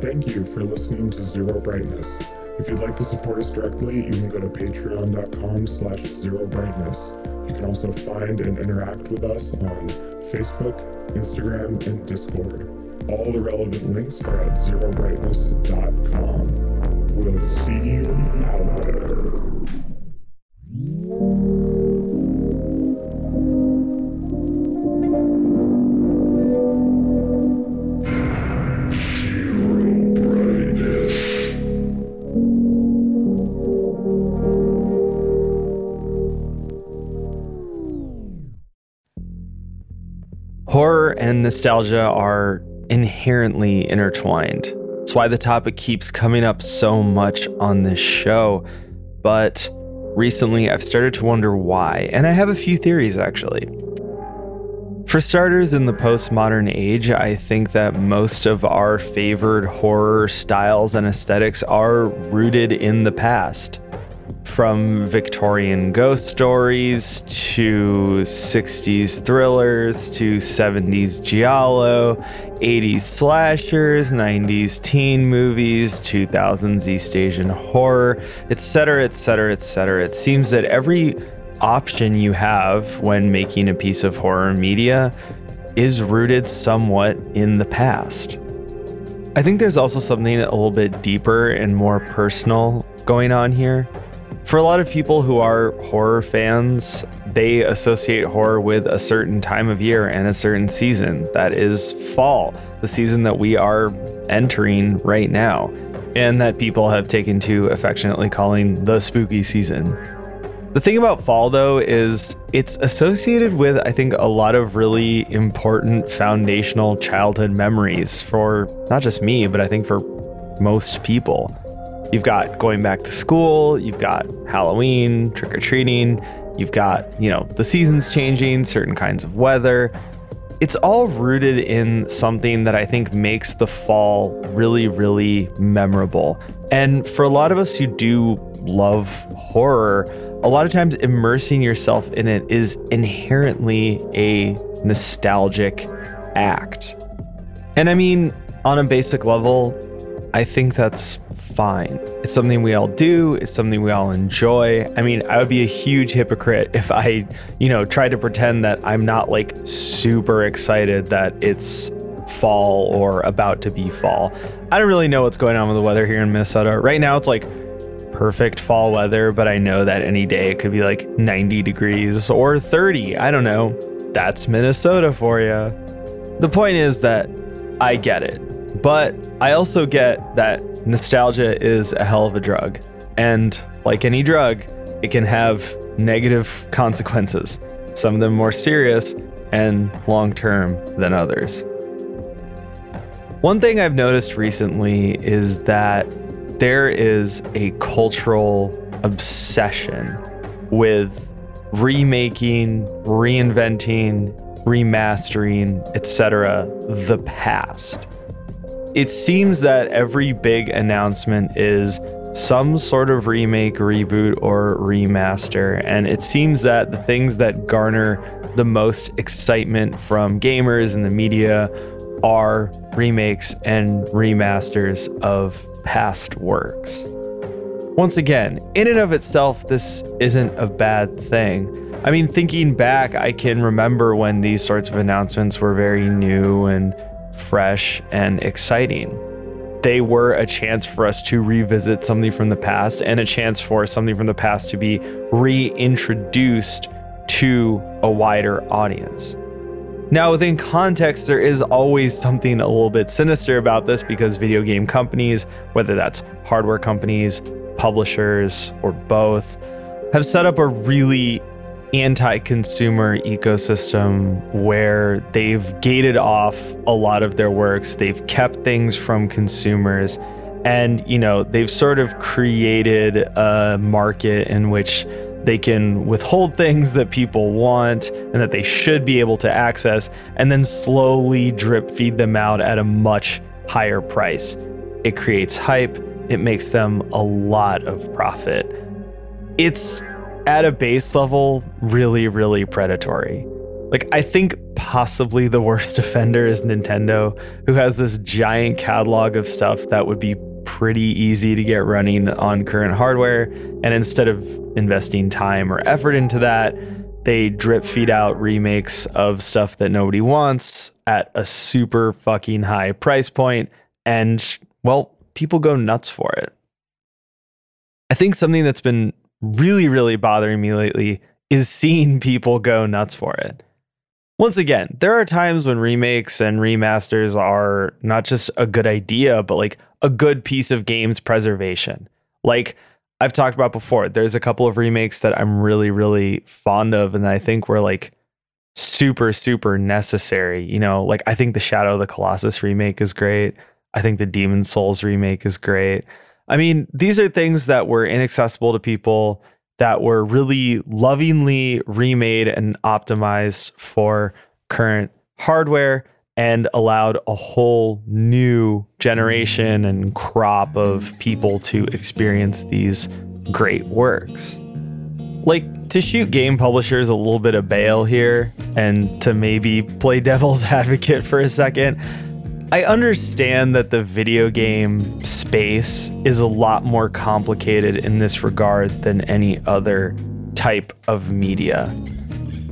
Thank you for listening to Zero Brightness. If you'd like to support us directly, you can go to patreon.com slash zero brightness. You can also find and interact with us on Facebook, Instagram, and Discord. All the relevant links are at zerobrightness.com. We'll see you out there. Nostalgia are inherently intertwined. That's why the topic keeps coming up so much on this show. But recently, I've started to wonder why, and I have a few theories actually. For starters, in the postmodern age, I think that most of our favored horror styles and aesthetics are rooted in the past. From Victorian ghost stories to 60s thrillers to 70s giallo, 80s slashers, 90s teen movies, 2000s East Asian horror, etc., etc., etc. It seems that every option you have when making a piece of horror media is rooted somewhat in the past. I think there's also something a little bit deeper and more personal going on here. For a lot of people who are horror fans, they associate horror with a certain time of year and a certain season. That is fall, the season that we are entering right now, and that people have taken to affectionately calling the spooky season. The thing about fall, though, is it's associated with, I think, a lot of really important foundational childhood memories for not just me, but I think for most people. You've got going back to school, you've got Halloween, trick or treating, you've got, you know, the seasons changing, certain kinds of weather. It's all rooted in something that I think makes the fall really, really memorable. And for a lot of us who do love horror, a lot of times immersing yourself in it is inherently a nostalgic act. And I mean, on a basic level, I think that's fine. It's something we all do, it's something we all enjoy. I mean, I would be a huge hypocrite if I, you know, tried to pretend that I'm not like super excited that it's fall or about to be fall. I don't really know what's going on with the weather here in Minnesota. Right now it's like perfect fall weather, but I know that any day it could be like 90 degrees or 30. I don't know. That's Minnesota for you. The point is that I get it, but I also get that nostalgia is a hell of a drug. And like any drug, it can have negative consequences, some of them more serious and long term than others. One thing I've noticed recently is that there is a cultural obsession with remaking, reinventing, remastering, etc., the past. It seems that every big announcement is some sort of remake, reboot, or remaster, and it seems that the things that garner the most excitement from gamers and the media are remakes and remasters of past works. Once again, in and of itself, this isn't a bad thing. I mean, thinking back, I can remember when these sorts of announcements were very new and fresh and exciting. They were a chance for us to revisit something from the past and a chance for something from the past to be reintroduced to a wider audience. Now, within context, there is always something a little bit sinister about this because video game companies, whether that's hardware companies, publishers, or both, have set up a really anti consumer ecosystem where they've gated off a lot of their works, they've kept things from consumers, and, you know, they've sort of created a market in which they can withhold things that people want and that they should be able to access, and then slowly drip feed them out at a much higher price. It creates hype, it makes them a lot of profit. It's at a base level really, really predatory. Like, I think possibly the worst offender is Nintendo, who has this giant catalog of stuff that would be pretty easy to get running on current hardware. And instead of investing time or effort into that, they drip feed out remakes of stuff that nobody wants at a super fucking high price point, and well, people go nuts for it. I think something that's been really, really bothering me lately is seeing people go nuts for it. Once again, there are times when remakes and remasters are not just a good idea, but like a good piece of games preservation. Like I've talked about before, there's a couple of remakes that I'm really, really fond of, and I think were like super, super necessary. You know, like I think the Shadow of the Colossus remake is great. I think the Demon's Souls remake is great. I mean, these are things that were inaccessible to people that were really lovingly remade and optimized for current hardware and allowed a whole new generation and crop of people to experience these great works. Like to shoot game publishers a little bit of bail here and to maybe play devil's advocate for a second. I understand that the video game space is a lot more complicated in this regard than any other type of media.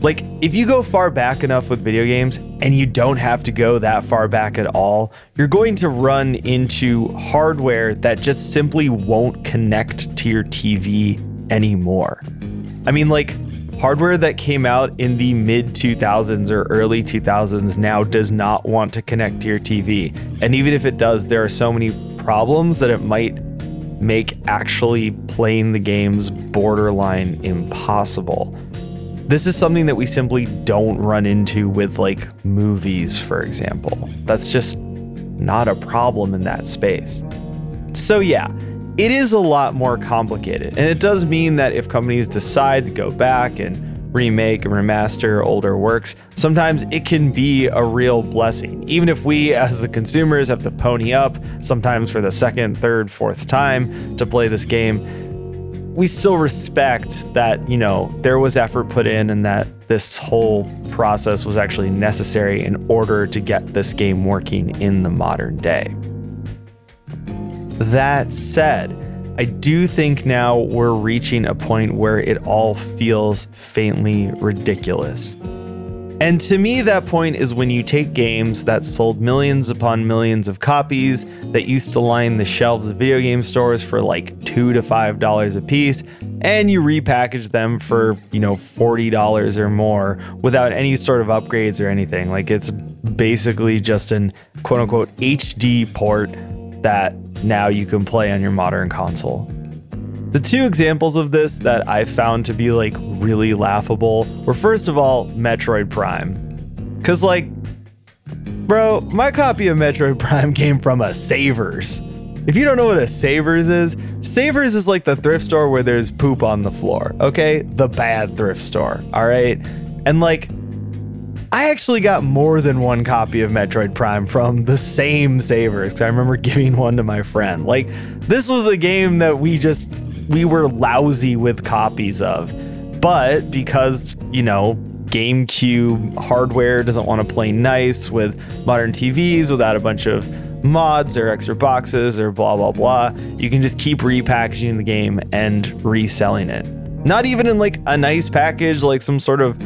Like, if you go far back enough with video games, and you don't have to go that far back at all, you're going to run into hardware that just simply won't connect to your TV anymore. I mean, like, Hardware that came out in the mid 2000s or early 2000s now does not want to connect to your TV. And even if it does, there are so many problems that it might make actually playing the games borderline impossible. This is something that we simply don't run into with like movies, for example. That's just not a problem in that space. So, yeah, it is a lot more complicated. And it does mean that if companies decide to go back and remake and remaster older works, sometimes it can be a real blessing. Even if we, as the consumers, have to pony up, sometimes for the second, third, fourth time to play this game, we still respect that, you know, there was effort put in and that this whole process was actually necessary in order to get this game working in the modern day. That said, I do think now we're reaching a point where it all feels faintly ridiculous. And to me, that point is when you take games that sold millions upon millions of copies that used to line the shelves of video game stores for like two to five dollars a piece, and you repackage them for, you know, $40 or more without any sort of upgrades or anything. Like it's basically just an quote unquote HD port that now you can play on your modern console. The two examples of this that I found to be like really laughable were first of all Metroid Prime. Cause like, bro, my copy of Metroid Prime came from a Savers. If you don't know what a Savers is, Savers is like the thrift store where there's poop on the floor, okay? The bad thrift store, all right? And like, I actually got more than one copy of Metroid Prime from the same Savers because I remember giving one to my friend. Like, this was a game that we just, we were lousy with copies of. But because, you know, GameCube hardware doesn't want to play nice with modern TVs without a bunch of mods or extra boxes or blah, blah, blah, you can just keep repackaging the game and reselling it. Not even in like a nice package, like some sort of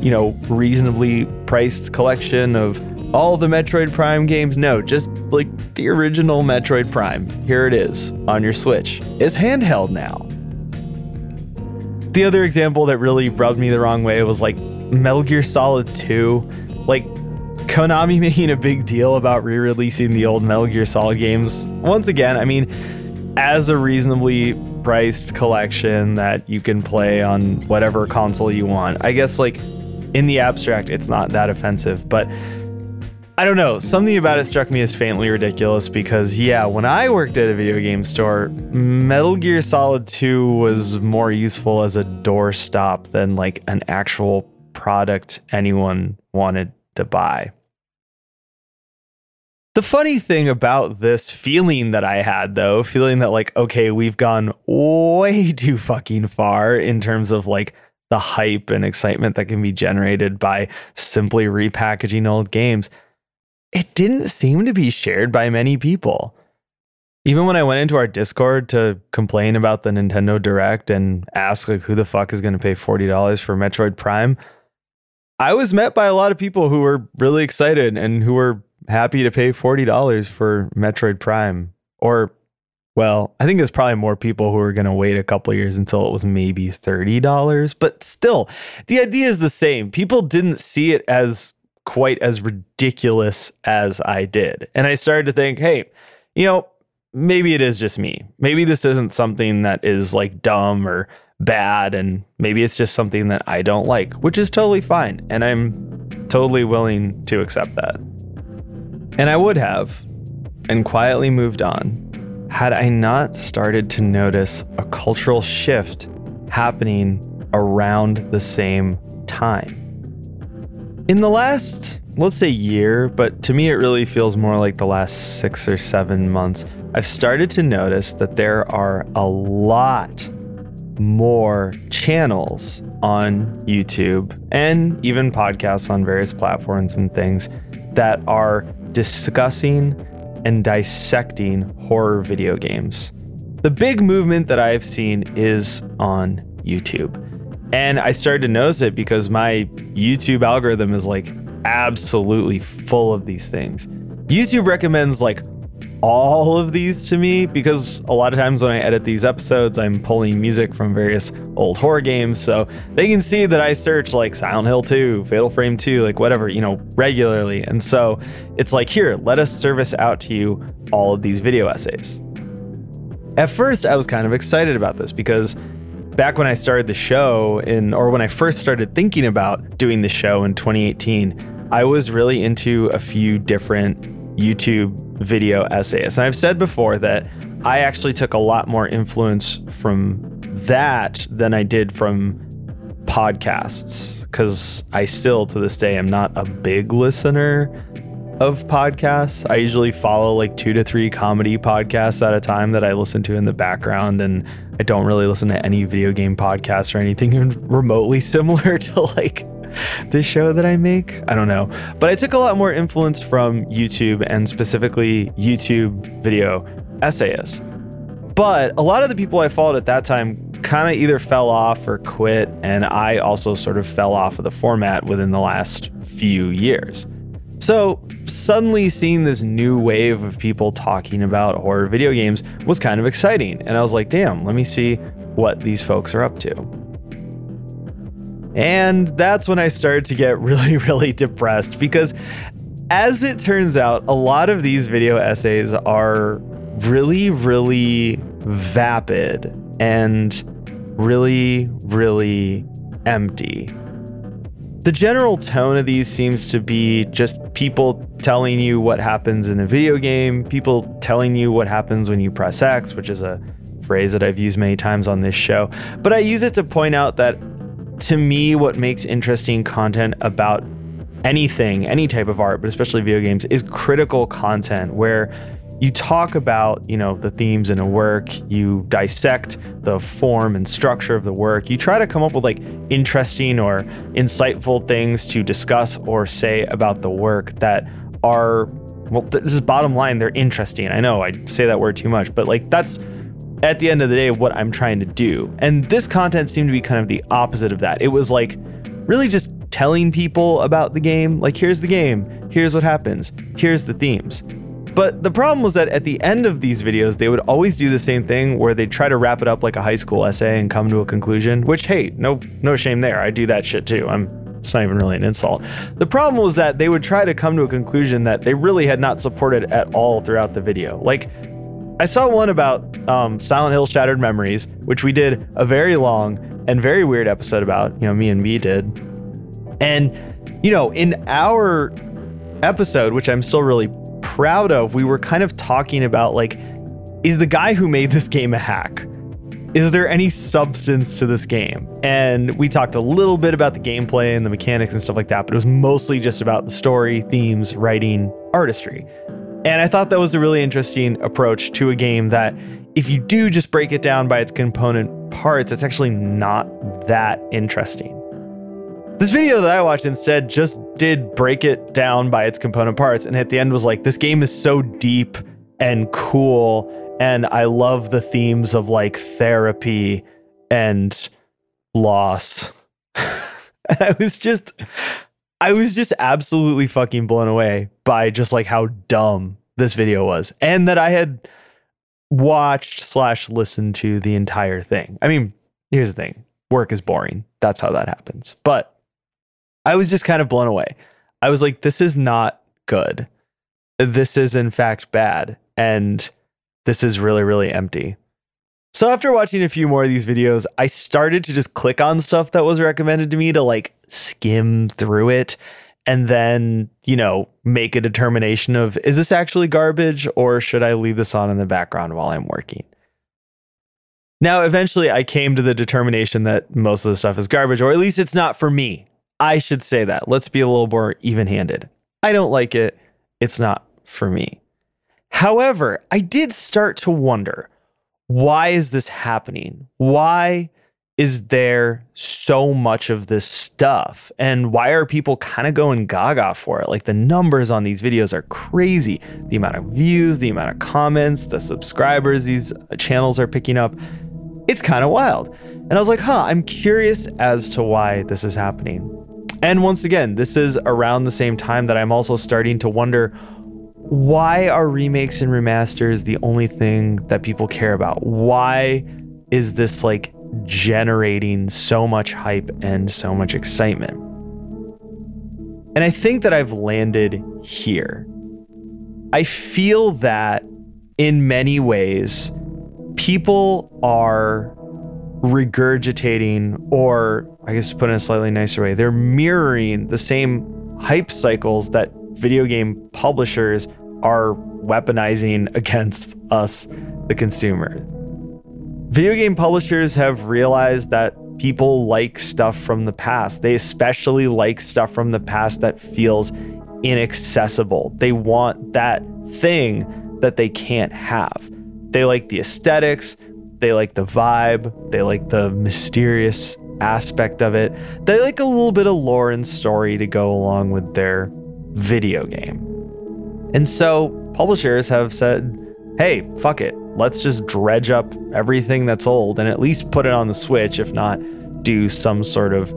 you know, reasonably priced collection of all the Metroid Prime games. No, just like the original Metroid Prime. Here it is on your Switch. It's handheld now. The other example that really rubbed me the wrong way was like Metal Gear Solid 2. Like Konami making a big deal about re releasing the old Metal Gear Solid games. Once again, I mean, as a reasonably priced collection that you can play on whatever console you want. I guess like in the abstract, it's not that offensive, but I don't know. Something about it struck me as faintly ridiculous because, yeah, when I worked at a video game store, Metal Gear Solid 2 was more useful as a doorstop than like an actual product anyone wanted to buy. The funny thing about this feeling that I had, though, feeling that, like, okay, we've gone way too fucking far in terms of like the hype and excitement that can be generated by simply repackaging old games, it didn't seem to be shared by many people. Even when I went into our Discord to complain about the Nintendo Direct and ask like who the fuck is going to pay $40 for Metroid Prime, I was met by a lot of people who were really excited and who were happy to pay $40 for Metroid Prime or well, I think there's probably more people who are going to wait a couple years until it was maybe $30, but still, the idea is the same. People didn't see it as quite as ridiculous as I did. And I started to think, hey, you know, maybe it is just me. Maybe this isn't something that is like dumb or bad and maybe it's just something that I don't like, which is totally fine and I'm totally willing to accept that. And I would have and quietly moved on had I not started to notice a cultural shift happening around the same time. In the last, let's say, year, but to me it really feels more like the last six or seven months, I've started to notice that there are a lot more channels on YouTube and even podcasts on various platforms and things that are discussing and dissecting horror video games. The big movement that I've seen is on YouTube. And I started to notice it because my YouTube algorithm is like absolutely full of these things. YouTube recommends like all of these to me because a lot of times when I edit these episodes, I'm pulling music from various old horror games. So they can see that I search like Silent Hill 2, Fatal Frame 2, like whatever, you know, regularly. And so it's like, here, let us service out to you all of these video essays. At first, I was kind of excited about this because back when I started the show in or when I first started thinking about doing the show in 2018, I was really into a few different YouTube video essayists. And I've said before that I actually took a lot more influence from that than I did from podcasts because I still to this day am not a big listener of podcasts. I usually follow like two to three comedy podcasts at a time that I listen to in the background, and I don't really listen to any video game podcasts or anything remotely similar to like the show that I make. I don't know. But I took a lot more influence from YouTube and specifically YouTube video essayists. But a lot of the people I followed at that time kind of either fell off or quit, and I also sort of fell off of the format within the last few years. So, suddenly seeing this new wave of people talking about horror video games was kind of exciting. And I was like, damn, let me see what these folks are up to. And that's when I started to get really, really depressed because, as it turns out, a lot of these video essays are really, really vapid and really, really empty. The general tone of these seems to be just people telling you what happens in a video game, people telling you what happens when you press X, which is a phrase that I've used many times on this show. But I use it to point out that to me, what makes interesting content about anything, any type of art, but especially video games, is critical content where you talk about, you know, the themes in a work, you dissect the form and structure of the work. You try to come up with like interesting or insightful things to discuss or say about the work that are well, this is bottom line, they're interesting. I know I say that word too much, but like that's at the end of the day what I'm trying to do. And this content seemed to be kind of the opposite of that. It was like really just telling people about the game, like here's the game, here's what happens, here's the themes. But the problem was that at the end of these videos, they would always do the same thing where they'd try to wrap it up like a high school essay and come to a conclusion, which hey, no no shame there. I do that shit too. I'm it's not even really an insult. The problem was that they would try to come to a conclusion that they really had not supported at all throughout the video. Like I saw one about um, Silent Hill Shattered Memories, which we did a very long and very weird episode about. You know, me and me did. And, you know, in our episode, which I'm still really proud of, we were kind of talking about like, is the guy who made this game a hack? Is there any substance to this game? And we talked a little bit about the gameplay and the mechanics and stuff like that, but it was mostly just about the story, themes, writing, artistry. And I thought that was a really interesting approach to a game that if you do just break it down by its component parts, it's actually not that interesting. This video that I watched instead just did break it down by its component parts, and at the end was like, this game is so deep and cool, and I love the themes of like therapy and loss. and I was just I was just absolutely fucking blown away by just like how dumb this video was. And that I had watched slash listened to the entire thing. I mean, here's the thing. Work is boring. That's how that happens. But I was just kind of blown away. I was like, this is not good. This is in fact bad. And this is really, really empty. So after watching a few more of these videos, I started to just click on stuff that was recommended to me to like skim through it and then, you know, make a determination of is this actually garbage or should I leave this on in the background while I'm working? Now, eventually I came to the determination that most of the stuff is garbage, or at least it's not for me. I should say that. Let's be a little more even handed. I don't like it. It's not for me. However, I did start to wonder why is this happening? Why is there so much of this stuff? And why are people kind of going gaga for it? Like the numbers on these videos are crazy. The amount of views, the amount of comments, the subscribers these uh, channels are picking up. It's kind of wild. And I was like, huh, I'm curious as to why this is happening. And once again, this is around the same time that I'm also starting to wonder why are remakes and remasters the only thing that people care about? Why is this like generating so much hype and so much excitement? And I think that I've landed here. I feel that in many ways, people are regurgitating, or I guess to put in a slightly nicer way, they're mirroring the same hype cycles that video game publishers are weaponizing against us, the consumer. Video game publishers have realized that people like stuff from the past. They especially like stuff from the past that feels inaccessible. They want that thing that they can't have. They like the aesthetics, they like the vibe, they like the mysterious aspect of it. They like a little bit of lore and story to go along with their video game. And so publishers have said, hey, fuck it. Let's just dredge up everything that's old and at least put it on the Switch, if not do some sort of,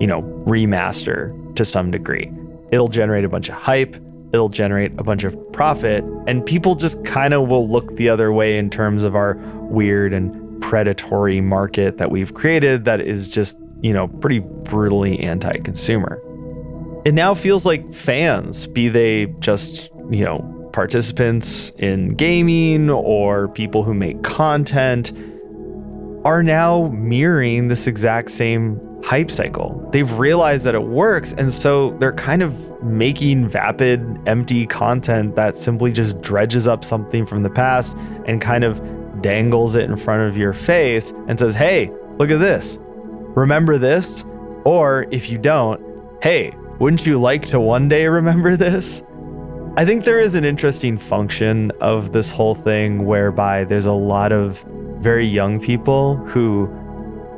you know, remaster to some degree. It'll generate a bunch of hype, it'll generate a bunch of profit, and people just kind of will look the other way in terms of our weird and predatory market that we've created that is just, you know, pretty brutally anti consumer. It now feels like fans, be they just you know, participants in gaming or people who make content are now mirroring this exact same hype cycle. They've realized that it works, and so they're kind of making vapid, empty content that simply just dredges up something from the past and kind of dangles it in front of your face and says, Hey, look at this. Remember this? Or if you don't, hey, wouldn't you like to one day remember this? I think there is an interesting function of this whole thing whereby there's a lot of very young people who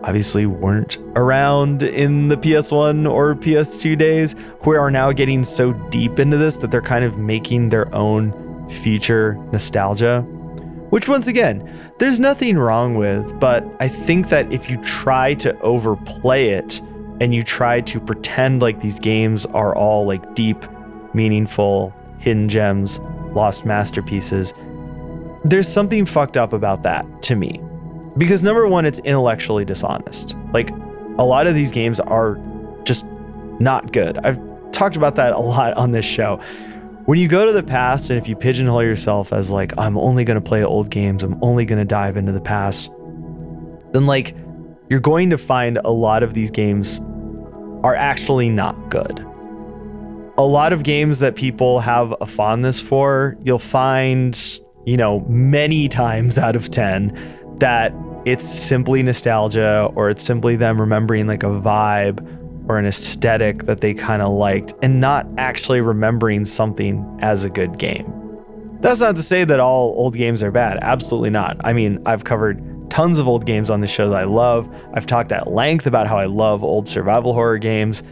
obviously weren't around in the PS1 or PS2 days who are now getting so deep into this that they're kind of making their own future nostalgia. Which, once again, there's nothing wrong with, but I think that if you try to overplay it and you try to pretend like these games are all like deep, meaningful, hidden gems, lost masterpieces. There's something fucked up about that to me. Because number one, it's intellectually dishonest. Like, a lot of these games are just not good. I've talked about that a lot on this show. When you go to the past and if you pigeonhole yourself as like, I'm only going to play old games, I'm only going to dive into the past, then like, you're going to find a lot of these games are actually not good a lot of games that people have a fondness for, you'll find, you know, many times out of 10 that it's simply nostalgia or it's simply them remembering like a vibe or an aesthetic that they kind of liked and not actually remembering something as a good game. That's not to say that all old games are bad. Absolutely not. I mean, I've covered tons of old games on the show that I love. I've talked at length about how I love old survival horror games,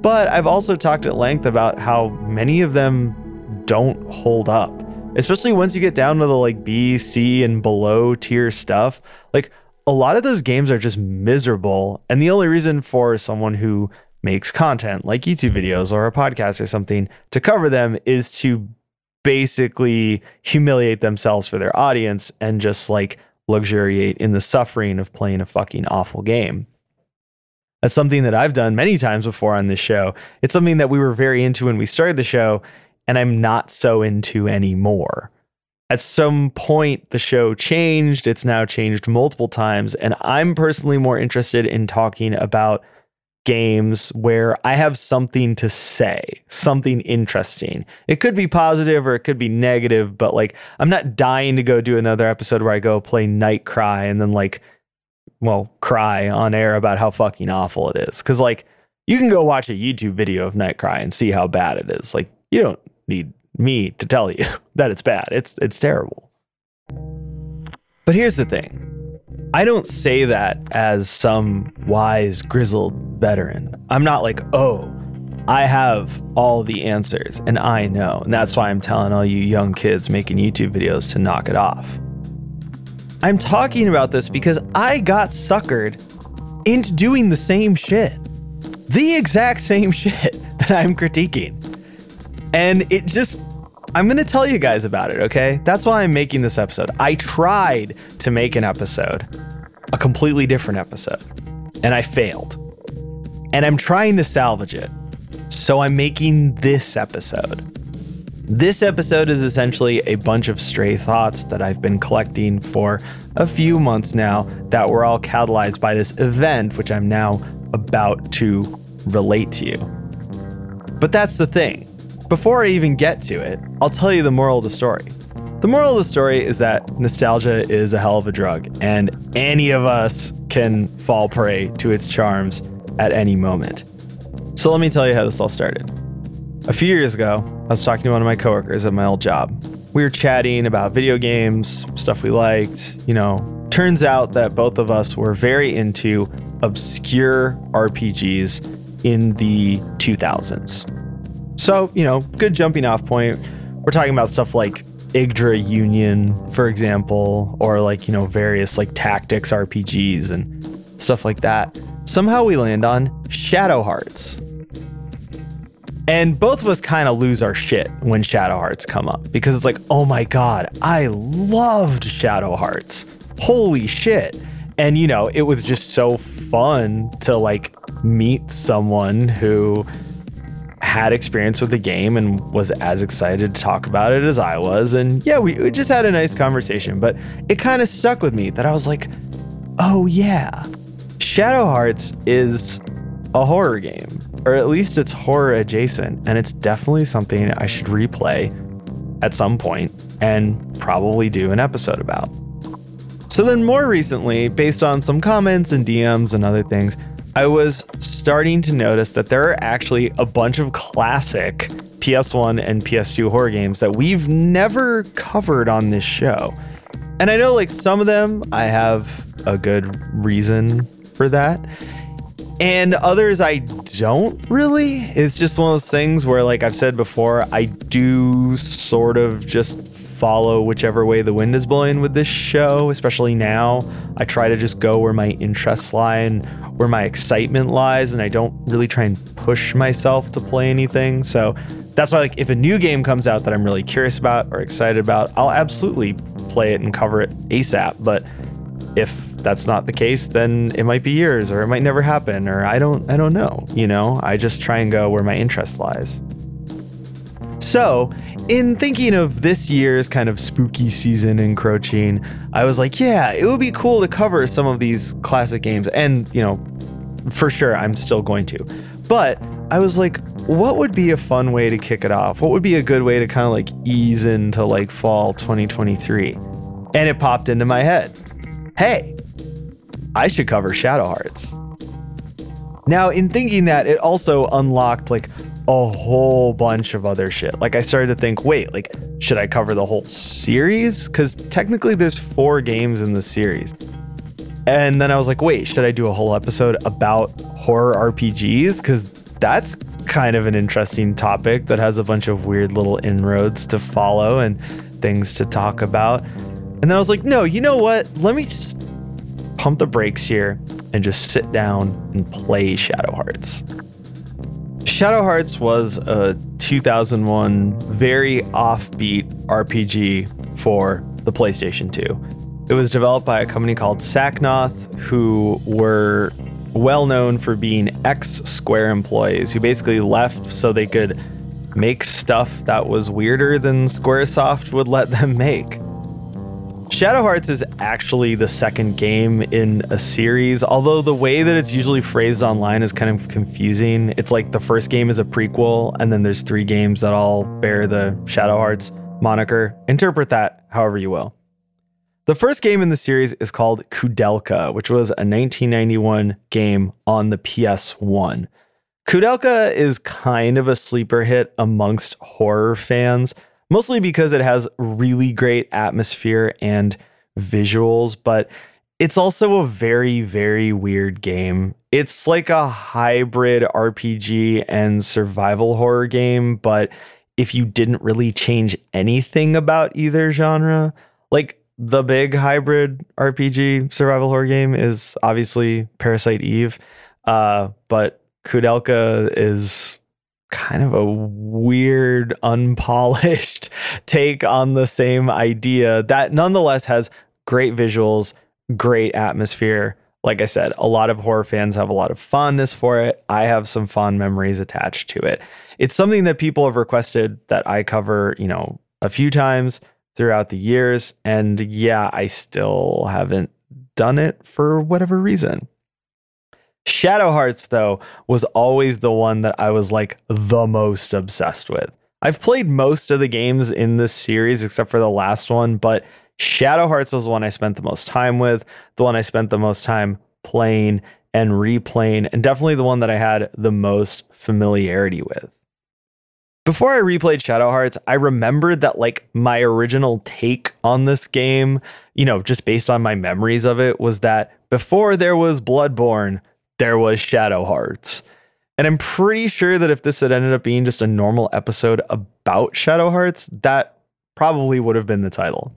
but I've also talked at length about how many of them don't hold up. Especially once you get down to the like B, C, and below tier stuff. Like a lot of those games are just miserable. And the only reason for someone who makes content like YouTube videos or a podcast or something to cover them is to basically humiliate themselves for their audience and just like luxuriate in the suffering of playing a fucking awful game. That's something that I've done many times before on this show. It's something that we were very into when we started the show, and I'm not so into anymore. At some point, the show changed. It's now changed multiple times, and I'm personally more interested in talking about games where I have something to say, something interesting. It could be positive or it could be negative, but like I'm not dying to go do another episode where I go play Night Cry and then like well, cry on air about how fucking awful it is. Cause like you can go watch a YouTube video of Night Cry and see how bad it is. Like you don't need me to tell you that it's bad. It's it's terrible. But here's the thing. I don't say that as some wise, grizzled veteran. I'm not like, oh, I have all the answers and I know. And that's why I'm telling all you young kids making YouTube videos to knock it off. I'm talking about this because I got suckered into doing the same shit. The exact same shit that I'm critiquing. And it just I'm going to tell you guys about it, okay? That's why I'm making this episode. I tried to make an episode, a completely different episode, and I failed. And I'm trying to salvage it. So I'm making this episode. This episode is essentially a bunch of stray thoughts that I've been collecting for a few months now that were all catalyzed by this event, which I'm now about to relate to you. But that's the thing before I even get to it, I'll tell you the moral of the story. The moral of the story is that nostalgia is a hell of a drug, and any of us can fall prey to its charms at any moment. So let me tell you how this all started. A few years ago, I was talking to one of my coworkers at my old job. We were chatting about video games, stuff we liked. You know, turns out that both of us were very into obscure RPGs in the 2000s. So, you know, good jumping off point. We're talking about stuff like Yggdra Union, for example, or like, you know, various like tactics RPGs and stuff like that. Somehow we land on Shadow Hearts. And both of us kind of lose our shit when Shadow Hearts come up because it's like, oh my God, I loved Shadow Hearts. Holy shit. And, you know, it was just so fun to like meet someone who had experience with the game and was as excited to talk about it as I was. And yeah, we, we just had a nice conversation, but it kind of stuck with me that I was like, oh yeah, Shadow Hearts is a horror game, or at least it's horror adjacent. And it's definitely something I should replay at some point and probably do an episode about. So then, more recently, based on some comments and DMs and other things, I was starting to notice that there are actually a bunch of classic PS1 and PS2 horror games that we've never covered on this show. And I know, like, some of them I have a good reason for that. And others I don't really. It's just one of those things where, like I've said before, I do sort of just follow whichever way the wind is blowing with this show, especially now. I try to just go where my interests lie and where my excitement lies, and I don't really try and push myself to play anything. So that's why, like, if a new game comes out that I'm really curious about or excited about, I'll absolutely play it and cover it ASAP. But if that's not the case, then it might be years or it might never happen, or I don't, I don't know. You know, I just try and go where my interest lies. So, in thinking of this year's kind of spooky season encroaching, I was like, yeah, it would be cool to cover some of these classic games. And, you know, for sure, I'm still going to. But I was like, what would be a fun way to kick it off? What would be a good way to kind of like ease into like fall 2023? And it popped into my head hey, I should cover Shadow Hearts. Now, in thinking that, it also unlocked like a whole bunch of other shit. Like I started to think, wait, like should I cover the whole series? Cuz technically there's 4 games in the series. And then I was like, wait, should I do a whole episode about horror RPGs cuz that's kind of an interesting topic that has a bunch of weird little inroads to follow and things to talk about. And then I was like, no, you know what? Let me just pump the brakes here and just sit down and play Shadow Hearts. Shadow Hearts was a 2001 very offbeat RPG for the PlayStation 2. It was developed by a company called Sacnoth, who were well known for being ex Square employees who basically left so they could make stuff that was weirder than Squaresoft would let them make. Shadow Hearts is actually the second game in a series, although the way that it's usually phrased online is kind of confusing. It's like the first game is a prequel, and then there's three games that all bear the Shadow Hearts moniker. Interpret that however you will. The first game in the series is called Koudelka, which was a 1991 game on the PS1. Koudelka is kind of a sleeper hit amongst horror fans, mostly because it has really great atmosphere and visuals, but it's also a very, very weird game. It's like a hybrid RPG and survival horror game, but if you didn't really change anything about either genre, like the big hybrid RPG survival horror game is obviously Parasite Eve, uh, but Koudelka is kind of a weird, unpolished take on the same idea that nonetheless has great visuals, great atmosphere. Like I said, a lot of horror fans have a lot of fondness for it. I have some fond memories attached to it. It's something that people have requested that I cover, you know, a few times throughout the years. And yeah, I still haven't done it for whatever reason. Shadow Hearts, though, was always the one that I was like the most obsessed with. I've played most of the games in this series except for the last one, but Shadow Hearts was the one I spent the most time with, the one I spent the most time playing and replaying, and definitely the one that I had the most familiarity with. Before I replayed Shadow Hearts, I remembered that like my original take on this game, you know, just based on my memories of it, was that before there was Bloodborne, there was Shadow Hearts. And I'm pretty sure that if this had ended up being just a normal episode about Shadow Hearts, that probably would have been the title.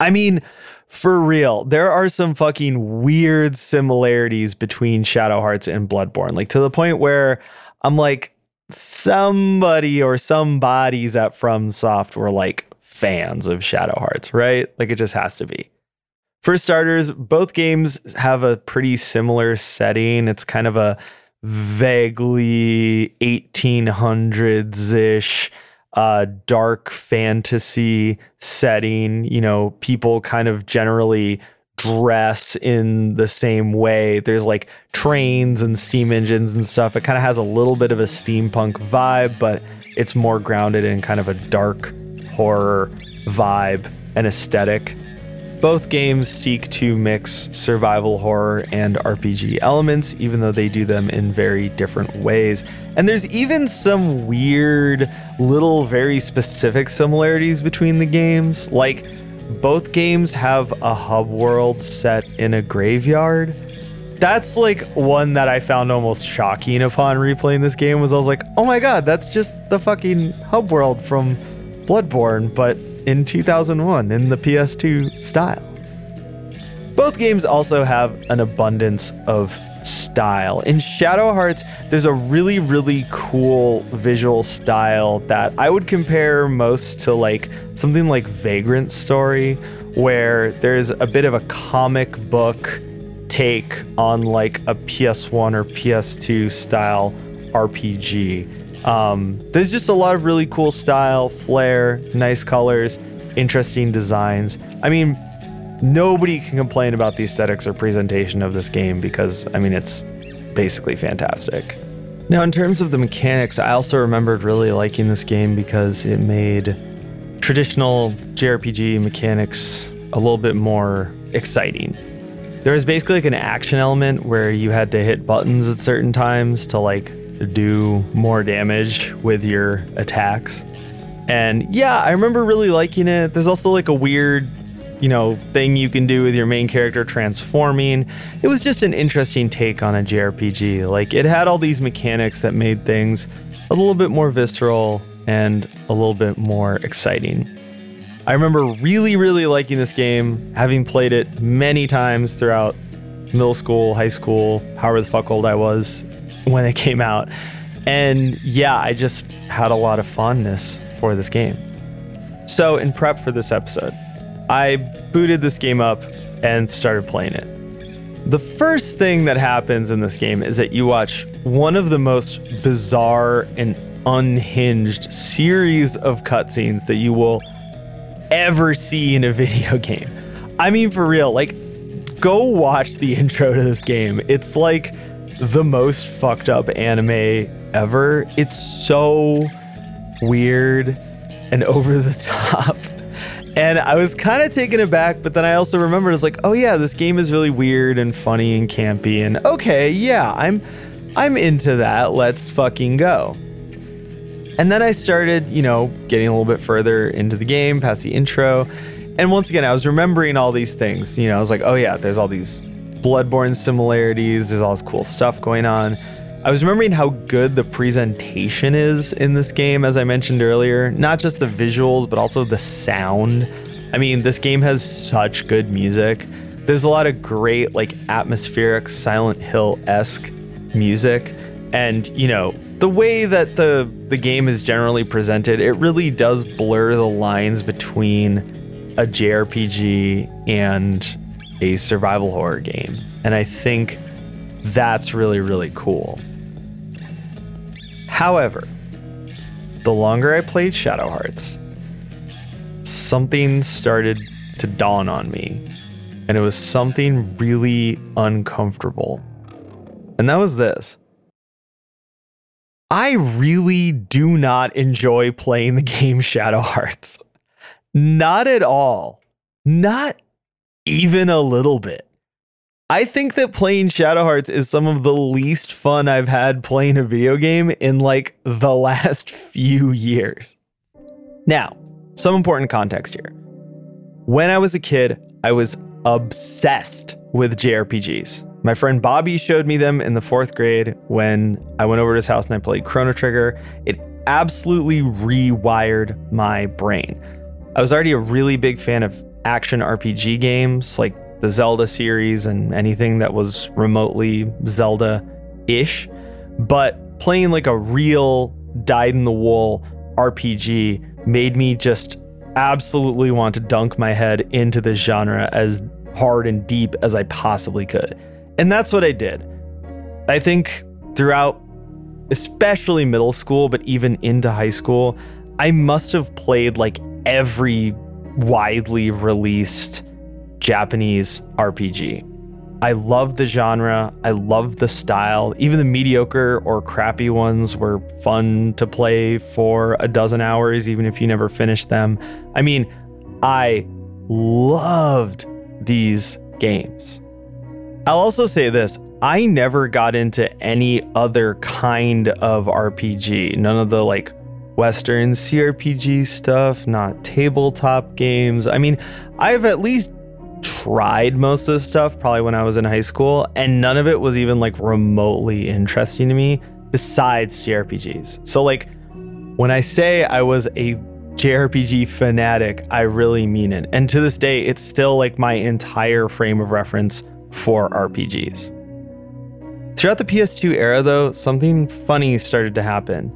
I mean, for real, there are some fucking weird similarities between Shadow Hearts and Bloodborne, like to the point where I'm like, somebody or some bodies at FromSoft were like fans of Shadow Hearts, right? Like it just has to be. For starters, both games have a pretty similar setting. It's kind of a vaguely 1800s ish uh, dark fantasy setting. You know, people kind of generally dress in the same way. There's like trains and steam engines and stuff. It kind of has a little bit of a steampunk vibe, but it's more grounded in kind of a dark horror vibe and aesthetic. Both games seek to mix survival horror and RPG elements, even though they do them in very different ways. And there's even some weird, little, very specific similarities between the games. Like, both games have a hub world set in a graveyard. That's like one that I found almost shocking upon replaying this game was I was like, "Oh my god, that's just the fucking hub world from Bloodborne but in 2001 in the PS2 style." Both games also have an abundance of style. In Shadow Hearts, there's a really, really cool visual style that I would compare most to like something like Vagrant Story, where there's a bit of a comic book take on like a PS1 or PS2 style RPG. Um, there's just a lot of really cool style, flair, nice colors, interesting designs. I mean, nobody can complain about the aesthetics or presentation of this game because I mean it's basically fantastic. Now, in terms of the mechanics, I also remembered really liking this game because it made traditional JRPG mechanics a little bit more exciting. There was basically like an action element where you had to hit buttons at certain times to like do more damage with your attacks. And yeah, I remember really liking it. There's also like a weird, you know, thing you can do with your main character transforming. It was just an interesting take on a JRPG. Like it had all these mechanics that made things a little bit more visceral and a little bit more exciting. I remember really, really liking this game, having played it many times throughout middle school, high school, however the fuck old I was when it came out. And yeah, I just had a lot of fondness for this game. So, in prep for this episode, I booted this game up and started playing it. The first thing that happens in this game is that you watch one of the most bizarre and unhinged series of cutscenes that you will ever see in a video game. I mean, for real, like, go watch the intro to this game. It's like the most fucked up anime ever. It's so weird and over the top. And I was kind of taken aback, but then I also remembered it's like, oh yeah, this game is really weird and funny and campy and okay, yeah, I'm I'm into that. Let's fucking go. And then I started, you know, getting a little bit further into the game, past the intro. And once again, I was remembering all these things. You know, I was like, oh yeah, there's all these Bloodborne similarities, there's all this cool stuff going on. I was remembering how good the presentation is in this game, as I mentioned earlier. Not just the visuals, but also the sound. I mean, this game has such good music. There's a lot of great, like, atmospheric Silent Hill esque music. And, you know, the way that the the game is generally presented, it really does blur the lines between a JRPG and a survival horror game. And I think that's really really cool. However, the longer I played Shadow Hearts, something started to dawn on me, and it was something really uncomfortable. And that was this. I really do not enjoy playing the game Shadow Hearts. Not at all. Not even a little bit. I think that playing Shadow Hearts is some of the least fun I've had playing a video game in like the last few years. Now, some important context here. When I was a kid, I was obsessed with JRPGs. My friend Bobby showed me them in the fourth grade when I went over to his house and I played Chrono Trigger. It absolutely rewired my brain. I was already a really big fan of action RPG games like the Zelda series and anything that was remotely Zelda ish. But playing like a real dyed in the wool RPG made me just absolutely want to dunk my head into this genre as hard and deep as I possibly could. And that's what I did. I think throughout, especially middle school, but even into high school, I must have played like every widely released Japanese RPG. I love the genre. I love the style. Even the mediocre or crappy ones were fun to play for a dozen hours, even if you never finished them. I mean, I loved these games. I'll also say this I never got into any other kind of RPG. None of the like Western CRPG stuff, not tabletop games. I mean, I've at least tried most of this stuff probably when I was in high school, and none of it was even like remotely interesting to me besides JRPGs. So, like, when I say I was a JRPG fanatic, I really mean it. And to this day, it's still like my entire frame of reference for RPGs. Throughout the PS2 era, though, something funny started to happen.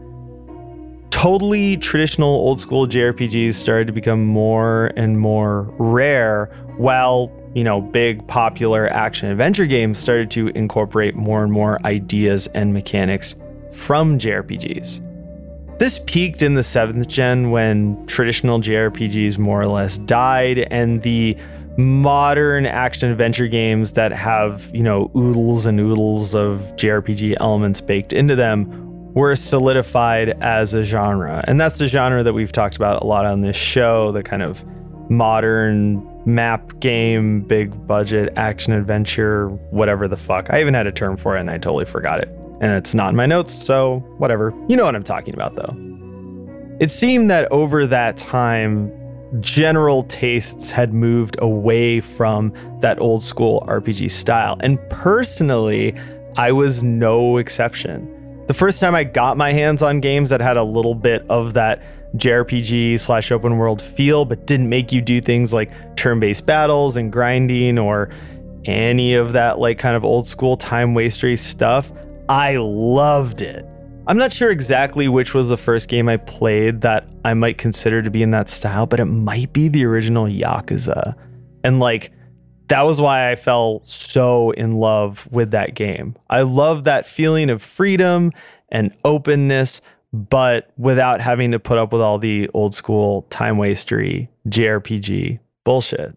Totally traditional old school JRPGs started to become more and more rare, while, you know, big popular action adventure games started to incorporate more and more ideas and mechanics from JRPGs. This peaked in the 7th gen when traditional JRPGs more or less died and the modern action adventure games that have, you know, oodles and oodles of JRPG elements baked into them were solidified as a genre. And that's the genre that we've talked about a lot on this show, the kind of modern map game, big budget action adventure, whatever the fuck. I even had a term for it and I totally forgot it. and it's not in my notes, so whatever. You know what I'm talking about, though. It seemed that over that time, general tastes had moved away from that old school RPG style. And personally, I was no exception. The first time I got my hands on games that had a little bit of that JRPG slash open world feel, but didn't make you do things like turn based battles and grinding or any of that like kind of old school time wastery stuff, I loved it. I'm not sure exactly which was the first game I played that I might consider to be in that style, but it might be the original Yakuza. And like, that was why I fell so in love with that game. I love that feeling of freedom and openness, but without having to put up with all the old school time wastery JRPG bullshit.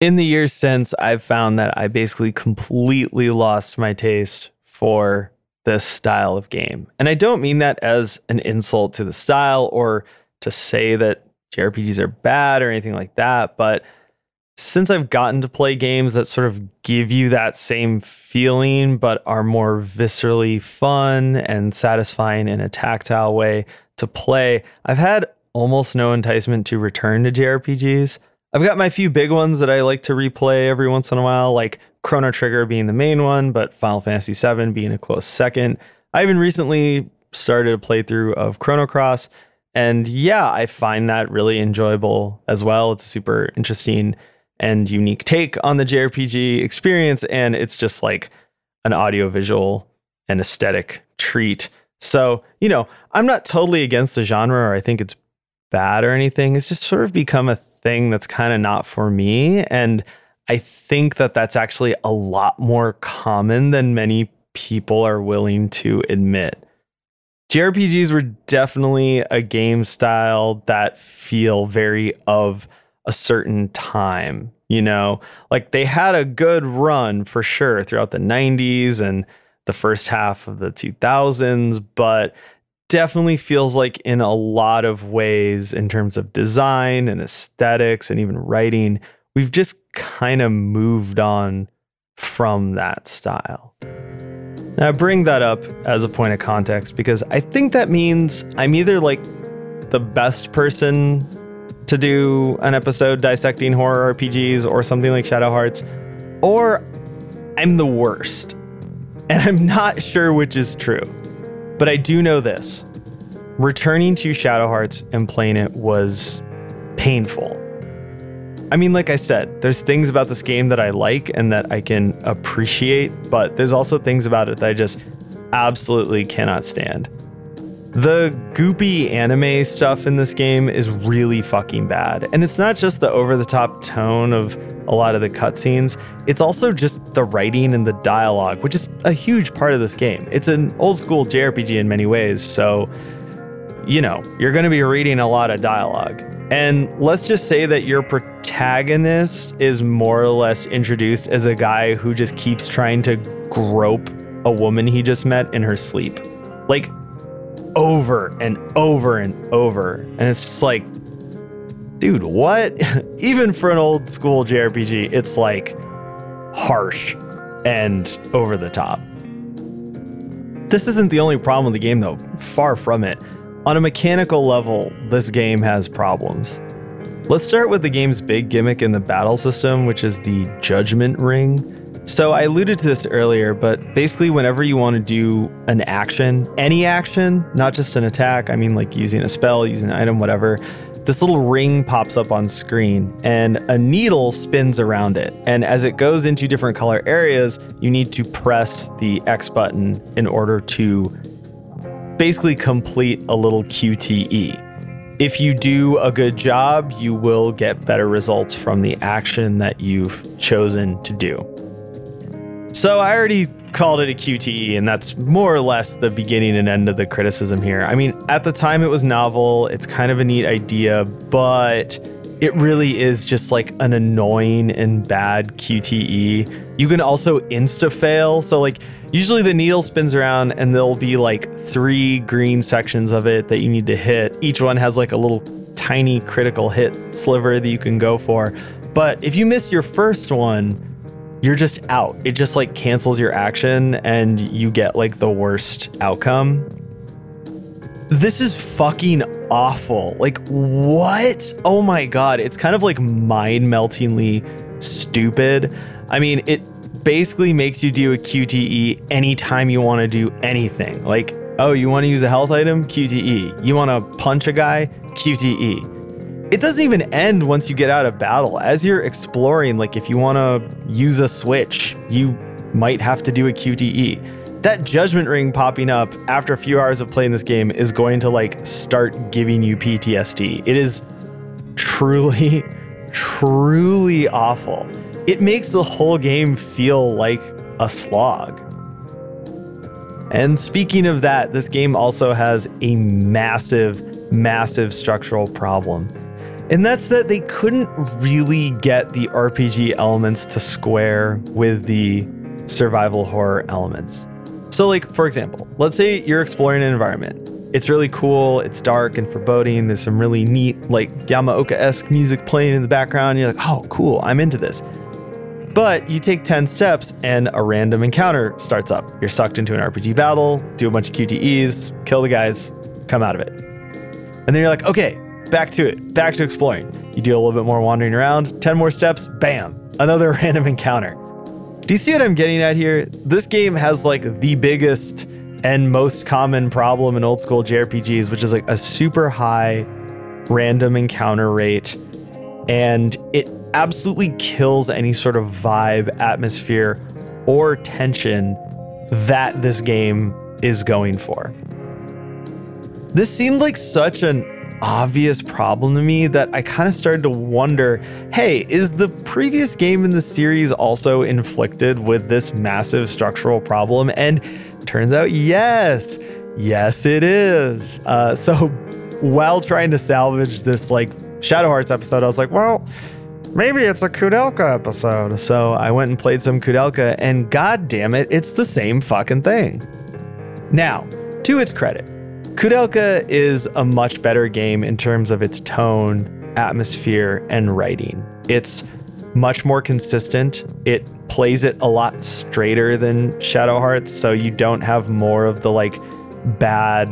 In the years since, I've found that I basically completely lost my taste for this style of game. And I don't mean that as an insult to the style or to say that JRPGs are bad or anything like that, but since I've gotten to play games that sort of give you that same feeling but are more viscerally fun and satisfying in a tactile way to play, I've had almost no enticement to return to JRPGs. I've got my few big ones that I like to replay every once in a while, like Chrono Trigger being the main one, but Final Fantasy VII being a close second. I even recently started a playthrough of Chrono Cross, and yeah, I find that really enjoyable as well. It's a super interesting and unique take on the JRPG experience, and it's just like an audiovisual and aesthetic treat. So, you know, I'm not totally against the genre or I think it's bad or anything. It's just sort of become a thing that's kind of not for me. And I think that that's actually a lot more common than many people are willing to admit. JRPGs were definitely a game style that feel very of a certain time, you know? Like they had a good run for sure throughout the 90s and the first half of the 2000s, but definitely feels like in a lot of ways in terms of design and aesthetics and even writing we've just kind of moved on from that style. Now, I bring that up as a point of context because I think that means I'm either like the best person to do an episode dissecting horror RPGs or something like Shadow Hearts, or I'm the worst. And I'm not sure which is true. But I do know this returning to Shadow Hearts and playing it was painful. I mean, like I said, there's things about this game that I like and that I can appreciate, but there's also things about it that I just absolutely cannot stand. The goopy anime stuff in this game is really fucking bad. And it's not just the over the top tone of a lot of the cutscenes, it's also just the writing and the dialogue, which is a huge part of this game. It's an old school JRPG in many ways, so, you know, you're going to be reading a lot of dialogue. And let's just say that your protagonist is more or less introduced as a guy who just keeps trying to grope a woman he just met in her sleep. Like over and over and over. And it's just like, dude, what? Even for an old school JRPG, it's like harsh and over the top. This isn't the only problem with the game, though. Far from it. On a mechanical level, this game has problems. Let's start with the game's big gimmick in the battle system, which is the Judgment Ring. So I alluded to this earlier, but basically, whenever you want to do an action, any action, not just an attack, I mean like using a spell, using an item, whatever, this little ring pops up on screen and a needle spins around it. And as it goes into different color areas, you need to press the X button in order to basically complete a little QTE. If you do a good job, you will get better results from the action that you've chosen to do. So I already called it a QTE, and that's more or less the beginning and end of the criticism here. I mean, at the time it was novel, it's kind of a neat idea, but it really is just like an annoying and bad QTE. You can also insta fail. So, like, Usually the needle spins around and there'll be like three green sections of it that you need to hit. Each one has like a little tiny critical hit sliver that you can go for. But if you miss your first one, you're just out. It just like cancels your action and you get like the worst outcome. This is fucking awful. Like, what? Oh my god. It's kind of like mind meltingly stupid. I mean, it basically makes you do a QTE anytime you want to do anything. Like, oh, you want to use a health item? QTE. You want to punch a guy? QTE. It doesn't even end once you get out of battle. As you're exploring, like if you want to use a switch, you might have to do a QTE. That judgment ring popping up after a few hours of playing this game is going to like start giving you PTSD. It is truly, truly awful. It makes the whole game feel like a slog. And speaking of that, this game also has a massive, massive structural problem. And that's that they couldn't really get the RPG elements to square with the survival horror elements. So, like, for example, let's say you're exploring an environment. It's really cool, it's dark and foreboding. There's some really neat, like, Yamaoka esque music playing in the background. You're like, oh, cool, I'm into this. But you take 10 steps and a random encounter starts up. You're sucked into an RPG battle, do a bunch of QTEs, kill the guys, come out of it. And then you're like, okay, back to it, back to exploring. You do a little bit more wandering around, 10 more steps, bam, another random encounter. Do you see what I'm getting at here? This game has like the biggest and most common problem in old school JRPGs, which is like a super high random encounter rate. And it absolutely kills any sort of vibe, atmosphere, or tension that this game is going for. This seemed like such an obvious problem to me that I kind of started to wonder hey, is the previous game in the series also inflicted with this massive structural problem? And turns out, yes, yes, it is. Uh, so while trying to salvage this like Shadow Hearts episode, I was like, well, maybe it's a Koudelka episode. So I went and played some Koudelka, and god damn it, it's the same fucking thing. Now, to its credit, Koudelka is a much better game in terms of its tone, atmosphere, and writing. It's much more consistent. It plays it a lot straighter than Shadow Hearts, so you don't have more of the like bad,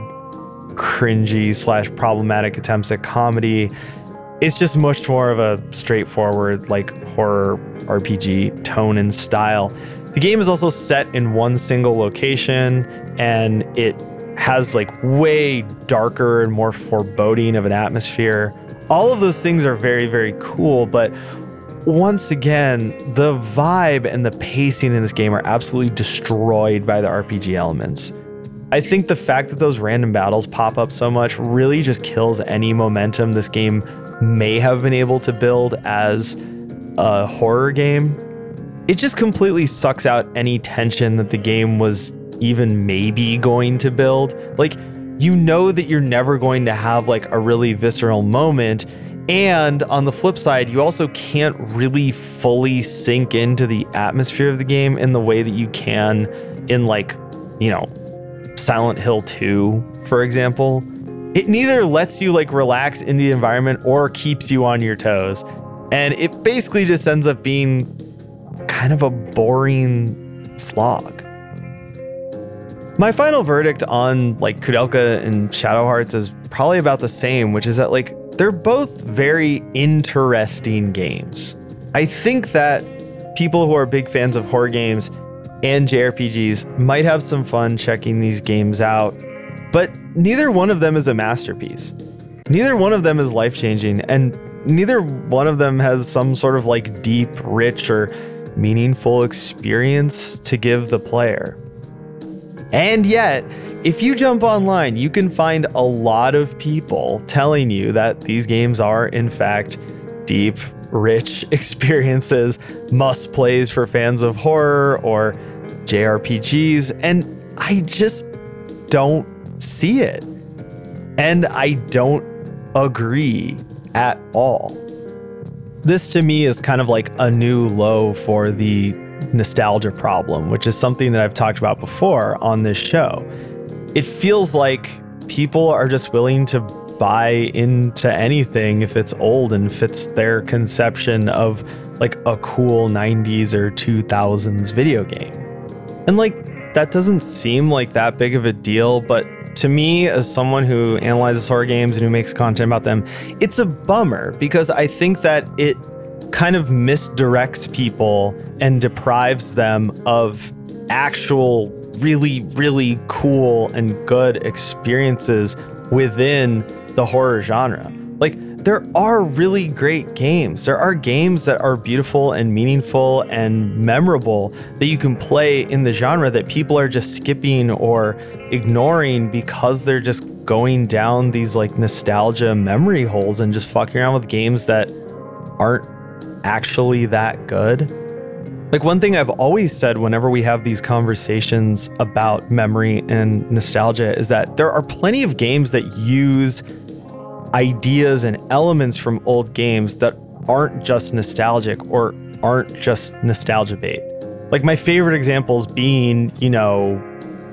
cringy slash problematic attempts at comedy. It's just much more of a straightforward like horror RPG tone and style. The game is also set in one single location and it has like way darker and more foreboding of an atmosphere. All of those things are very, very cool, but once again, the vibe and the pacing in this game are absolutely destroyed by the RPG elements. I think the fact that those random battles pop up so much really just kills any momentum this game may have been able to build as a horror game. It just completely sucks out any tension that the game was even maybe going to build. Like, you know that you're never going to have like a really visceral moment. And on the flip side, you also can't really fully sink into the atmosphere of the game in the way that you can in, like, you know, Silent Hill 2, for example. It neither lets you like relax in the environment or keeps you on your toes. And it basically just ends up being kind of a boring slog. My final verdict on like Koudelka and Shadow Hearts is probably about the same, which is that like they're both very interesting games. I think that people who are big fans of horror games and JRPGs might have some fun checking these games out, but neither one of them is a masterpiece. Neither one of them is life changing, and neither one of them has some sort of like deep, rich, or meaningful experience to give the player. And yet, if you jump online, you can find a lot of people telling you that these games are, in fact, deep, rich experiences, must plays for fans of horror or JRPGs. And I just don't see it. And I don't agree at all. This to me is kind of like a new low for the nostalgia problem, which is something that I've talked about before on this show. It feels like people are just willing to buy into anything if it's old and fits their conception of like a cool 90s or 2000s video game. And like that doesn't seem like that big of a deal, but to me, as someone who analyzes horror games and who makes content about them, it's a bummer because I think that it kind of misdirects people and deprives them of actual, really, really cool and good experiences within the horror genre. Like, there are really great games. There are games that are beautiful and meaningful and memorable that you can play in the genre that people are just skipping or ignoring because they're just going down these like nostalgia memory holes and just fucking around with games that aren't actually that good. Like, one thing I've always said whenever we have these conversations about memory and nostalgia is that there are plenty of games that use ideas and elements from old games that aren't just nostalgic or aren't just nostalgia bait. Like my favorite examples being, you know,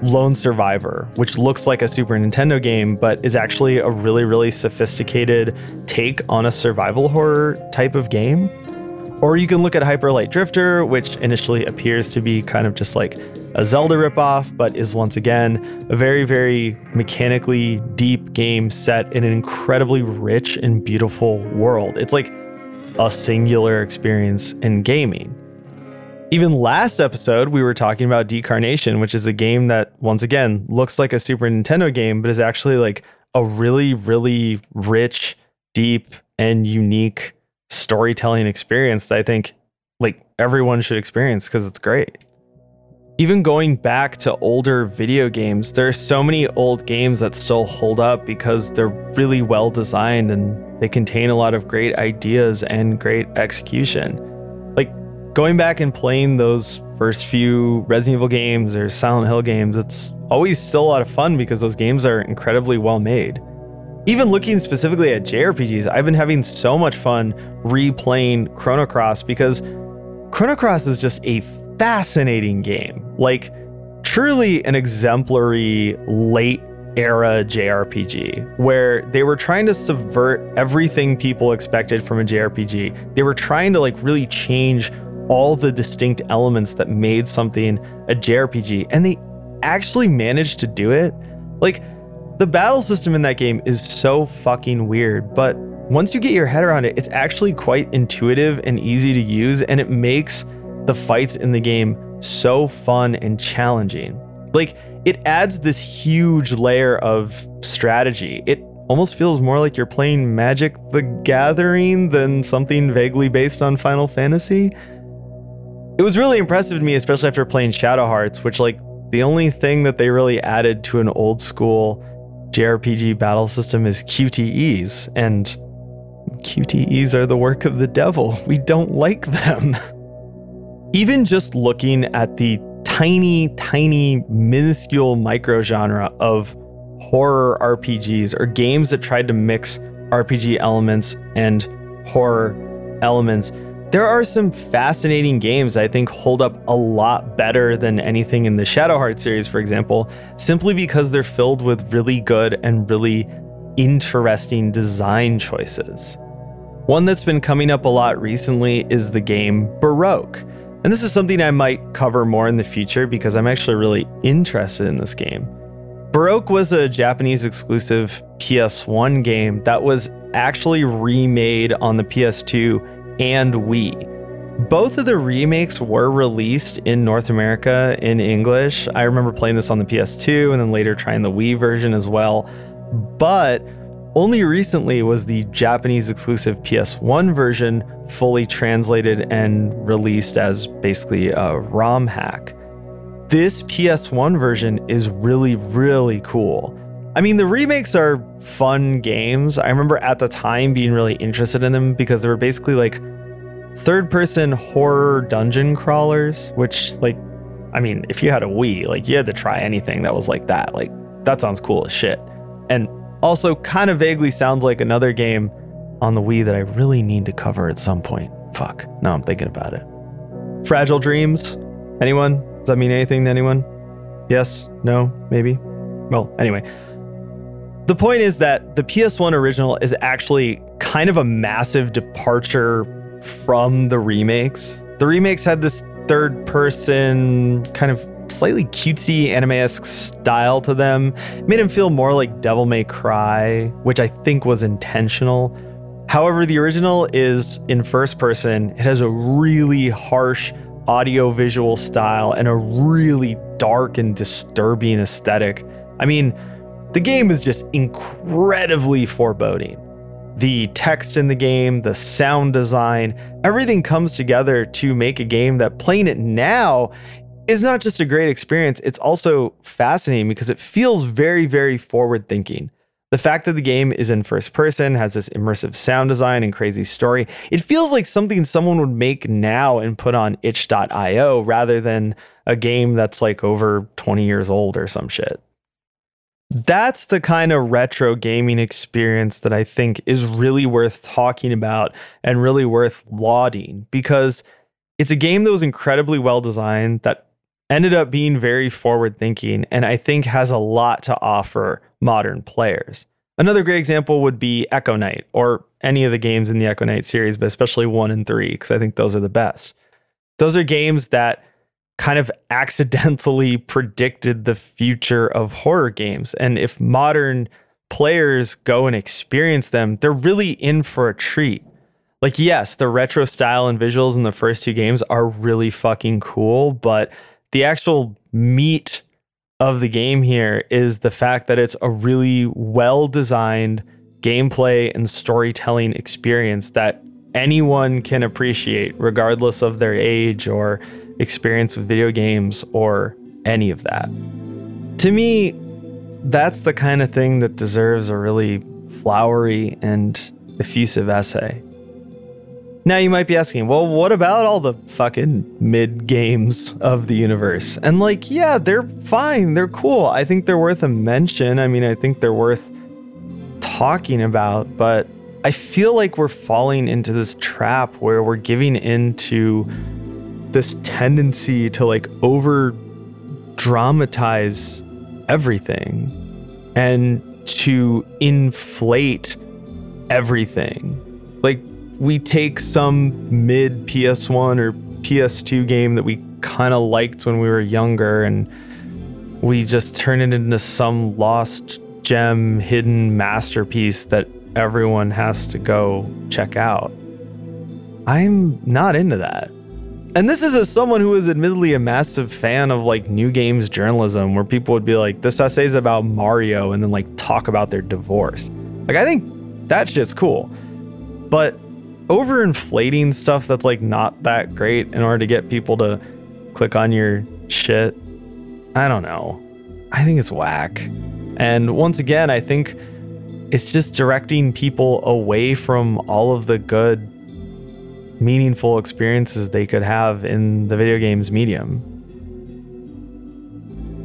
Lone Survivor, which looks like a Super Nintendo game, but is actually a really, really sophisticated take on a survival horror type of game. Or you can look at Hyper Light Drifter, which initially appears to be kind of just like a Zelda ripoff, but is once again a very, very mechanically deep game set in an incredibly rich and beautiful world. It's like a singular experience in gaming. Even last episode, we were talking about Decarnation, which is a game that, once again, looks like a Super Nintendo game, but is actually like a really, really rich, deep, and unique storytelling experience that I think like everyone should experience because it's great. Even going back to older video games, there are so many old games that still hold up because they're really well designed and they contain a lot of great ideas and great execution. Like going back and playing those first few Resident Evil games or Silent Hill games, it's always still a lot of fun because those games are incredibly well made. Even looking specifically at JRPGs, I've been having so much fun replaying Chrono Cross because Chrono Cross is just a fascinating game. Like, truly an exemplary late era JRPG where they were trying to subvert everything people expected from a JRPG. They were trying to like really change all the distinct elements that made something a JRPG and they actually managed to do it. Like the battle system in that game is so fucking weird, but once you get your head around it, it's actually quite intuitive and easy to use, and it makes the fights in the game so fun and challenging. Like, it adds this huge layer of strategy. It almost feels more like you're playing Magic the Gathering than something vaguely based on Final Fantasy. It was really impressive to me, especially after playing Shadow Hearts, which, like, the only thing that they really added to an old school JRPG battle system is QTEs, and QTEs are the work of the devil. We don't like them. Even just looking at the tiny, tiny, minuscule micro genre of horror RPGs or games that tried to mix RPG elements and horror elements there are some fascinating games I think hold up a lot better than anything in the Shadow Hearts series, for example, simply because they're filled with really good and really interesting design choices. One that's been coming up a lot recently is the game Baroque. And this is something I might cover more in the future because I'm actually really interested in this game. Baroque was a Japanese exclusive PS1 game that was actually remade on the PS2 and Wii. Both of the remakes were released in North America in English. I remember playing this on the PS2 and then later trying the Wii version as well. But only recently was the Japanese exclusive PS1 version fully translated and released as basically a ROM hack. This PS1 version is really, really cool. I mean, the remakes are fun games. I remember at the time being really interested in them because they were basically like third person horror dungeon crawlers, which, like, I mean, if you had a Wii, like, you had to try anything that was like that. Like, that sounds cool as shit. And also, kind of vaguely sounds like another game on the Wii that I really need to cover at some point. Fuck. Now I'm thinking about it. Fragile Dreams? Anyone? Does that mean anything to anyone? Yes? No? Maybe? Well, anyway. The point is that the PS1 original is actually kind of a massive departure from the remakes. The remakes had this third person kind of slightly cutesy anime-esque style to them. It made him feel more like Devil May Cry, which I think was intentional. However, the original is in first person. It has a really harsh audio visual style and a really dark and disturbing aesthetic. I mean, the game is just incredibly foreboding. The text in the game, the sound design, everything comes together to make a game that playing it now is not just a great experience, it's also fascinating because it feels very, very forward thinking. The fact that the game is in first person, has this immersive sound design and crazy story, it feels like something someone would make now and put on itch.io rather than a game that's like over 20 years old or some shit that's the kind of retro gaming experience that I think is really worth talking about and really worth lauding because it's a game that was incredibly well designed that ended up being very forward thinking and I think has a lot to offer modern players. Another great example would be Echo Night or any of the games in the Echo Night series, but especially 1 and 3 because I think those are the best. Those are games that kind of accidentally predicted the future of horror games. And if modern players go and experience them, they're really in for a treat. Like, yes, the retro style and visuals in the first two games are really fucking cool, but the actual meat of the game here is the fact that it's a really well designed gameplay and storytelling experience that anyone can appreciate, regardless of their age or experience with video games or any of that. To me, that's the kind of thing that deserves a really flowery and effusive essay. Now you might be asking, well, what about all the fucking mid games of the universe? And like, yeah, they're fine. They're cool. I think they're worth a mention. I mean, I think they're worth talking about, but I feel like we're falling into this trap where we're giving into this tendency to like over dramatize everything and to inflate everything. Like we take some mid PS1 or PS2 game that we kind of liked when we were younger and we just turn it into some lost gem hidden masterpiece that everyone has to go check out. I'm not into that. And this is as someone who is admittedly a massive fan of like new games journalism, where people would be like, this essay is about Mario, and then like talk about their divorce. Like, I think that shit's cool. But overinflating stuff that's like not that great in order to get people to click on your shit, I don't know. I think it's whack. And once again, I think it's just directing people away from all of the good meaningful experiences they could have in the video games medium.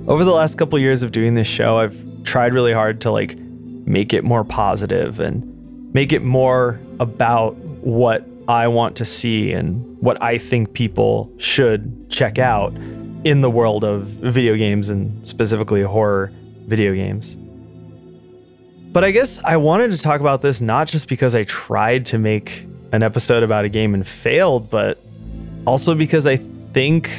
Over the last couple years of doing this show, I've tried really hard to like make it more positive and make it more about what I want to see and what I think people should check out in the world of video games and specifically horror video games. But I guess I wanted to talk about this not just because I tried to make an episode about a game and failed, but also because I think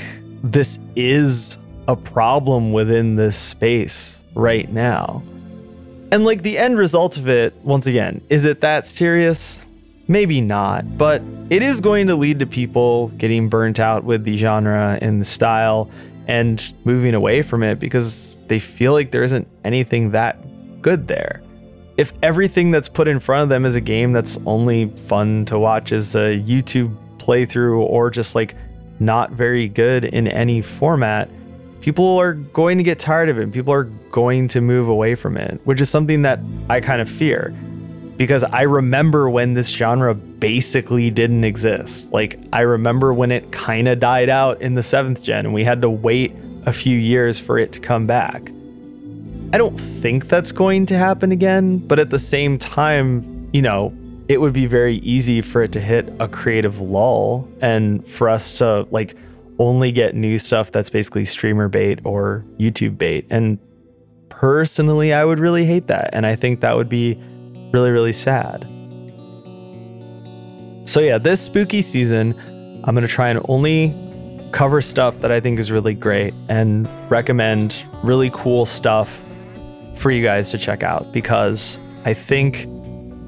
this is a problem within this space right now. And like the end result of it, once again, is it that serious? Maybe not, but it is going to lead to people getting burnt out with the genre and the style and moving away from it because they feel like there isn't anything that good there if everything that's put in front of them is a game that's only fun to watch as a YouTube playthrough or just like not very good in any format, people are going to get tired of it. People are going to move away from it, which is something that I kind of fear because I remember when this genre basically didn't exist. Like, I remember when it kind of died out in the seventh gen and we had to wait a few years for it to come back. I don't think that's going to happen again, but at the same time, you know, it would be very easy for it to hit a creative lull and for us to like only get new stuff that's basically streamer bait or YouTube bait. And personally, I would really hate that. And I think that would be really, really sad. So, yeah, this spooky season, I'm going to try and only cover stuff that I think is really great and recommend really cool stuff for you guys to check out because I think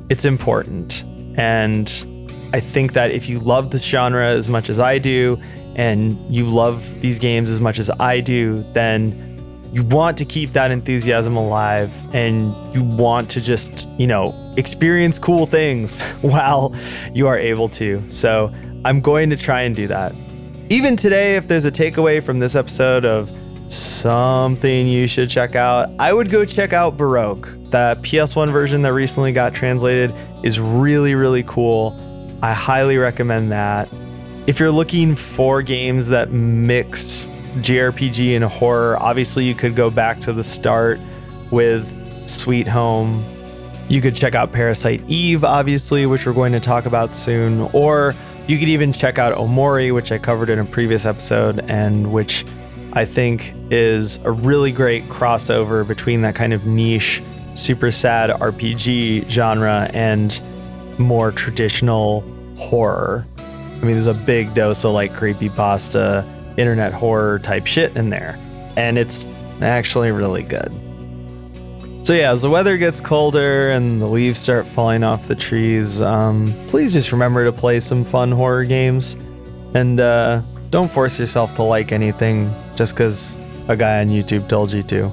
it's important. And I think that if you love this genre as much as I do, and you love these games as much as I do, then you want to keep that enthusiasm alive and you want to just, you know, experience cool things while you are able to. So I'm going to try and do that. Even today, if there's a takeaway from this episode of something you should check out, I would go check out Baroque. The PS1 version that recently got translated is really, really cool. I highly recommend that. If you're looking for games that mix JRPG and horror, obviously you could go back to the start with Sweet Home. You could check out Parasite Eve, obviously, which we're going to talk about soon. Or you could even check out Omori, which I covered in a previous episode, and which I think is a really great crossover between that kind of niche, super sad RPG genre and more traditional horror. I mean, there's a big dose of like creepy pasta, internet horror type shit in there, and it's actually really good. So yeah, as the weather gets colder and the leaves start falling off the trees, um, please just remember to play some fun horror games, and uh, don't force yourself to like anything just because a guy on YouTube told you to,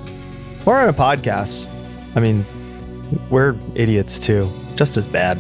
or on a podcast. I mean, we're idiots too, just as bad.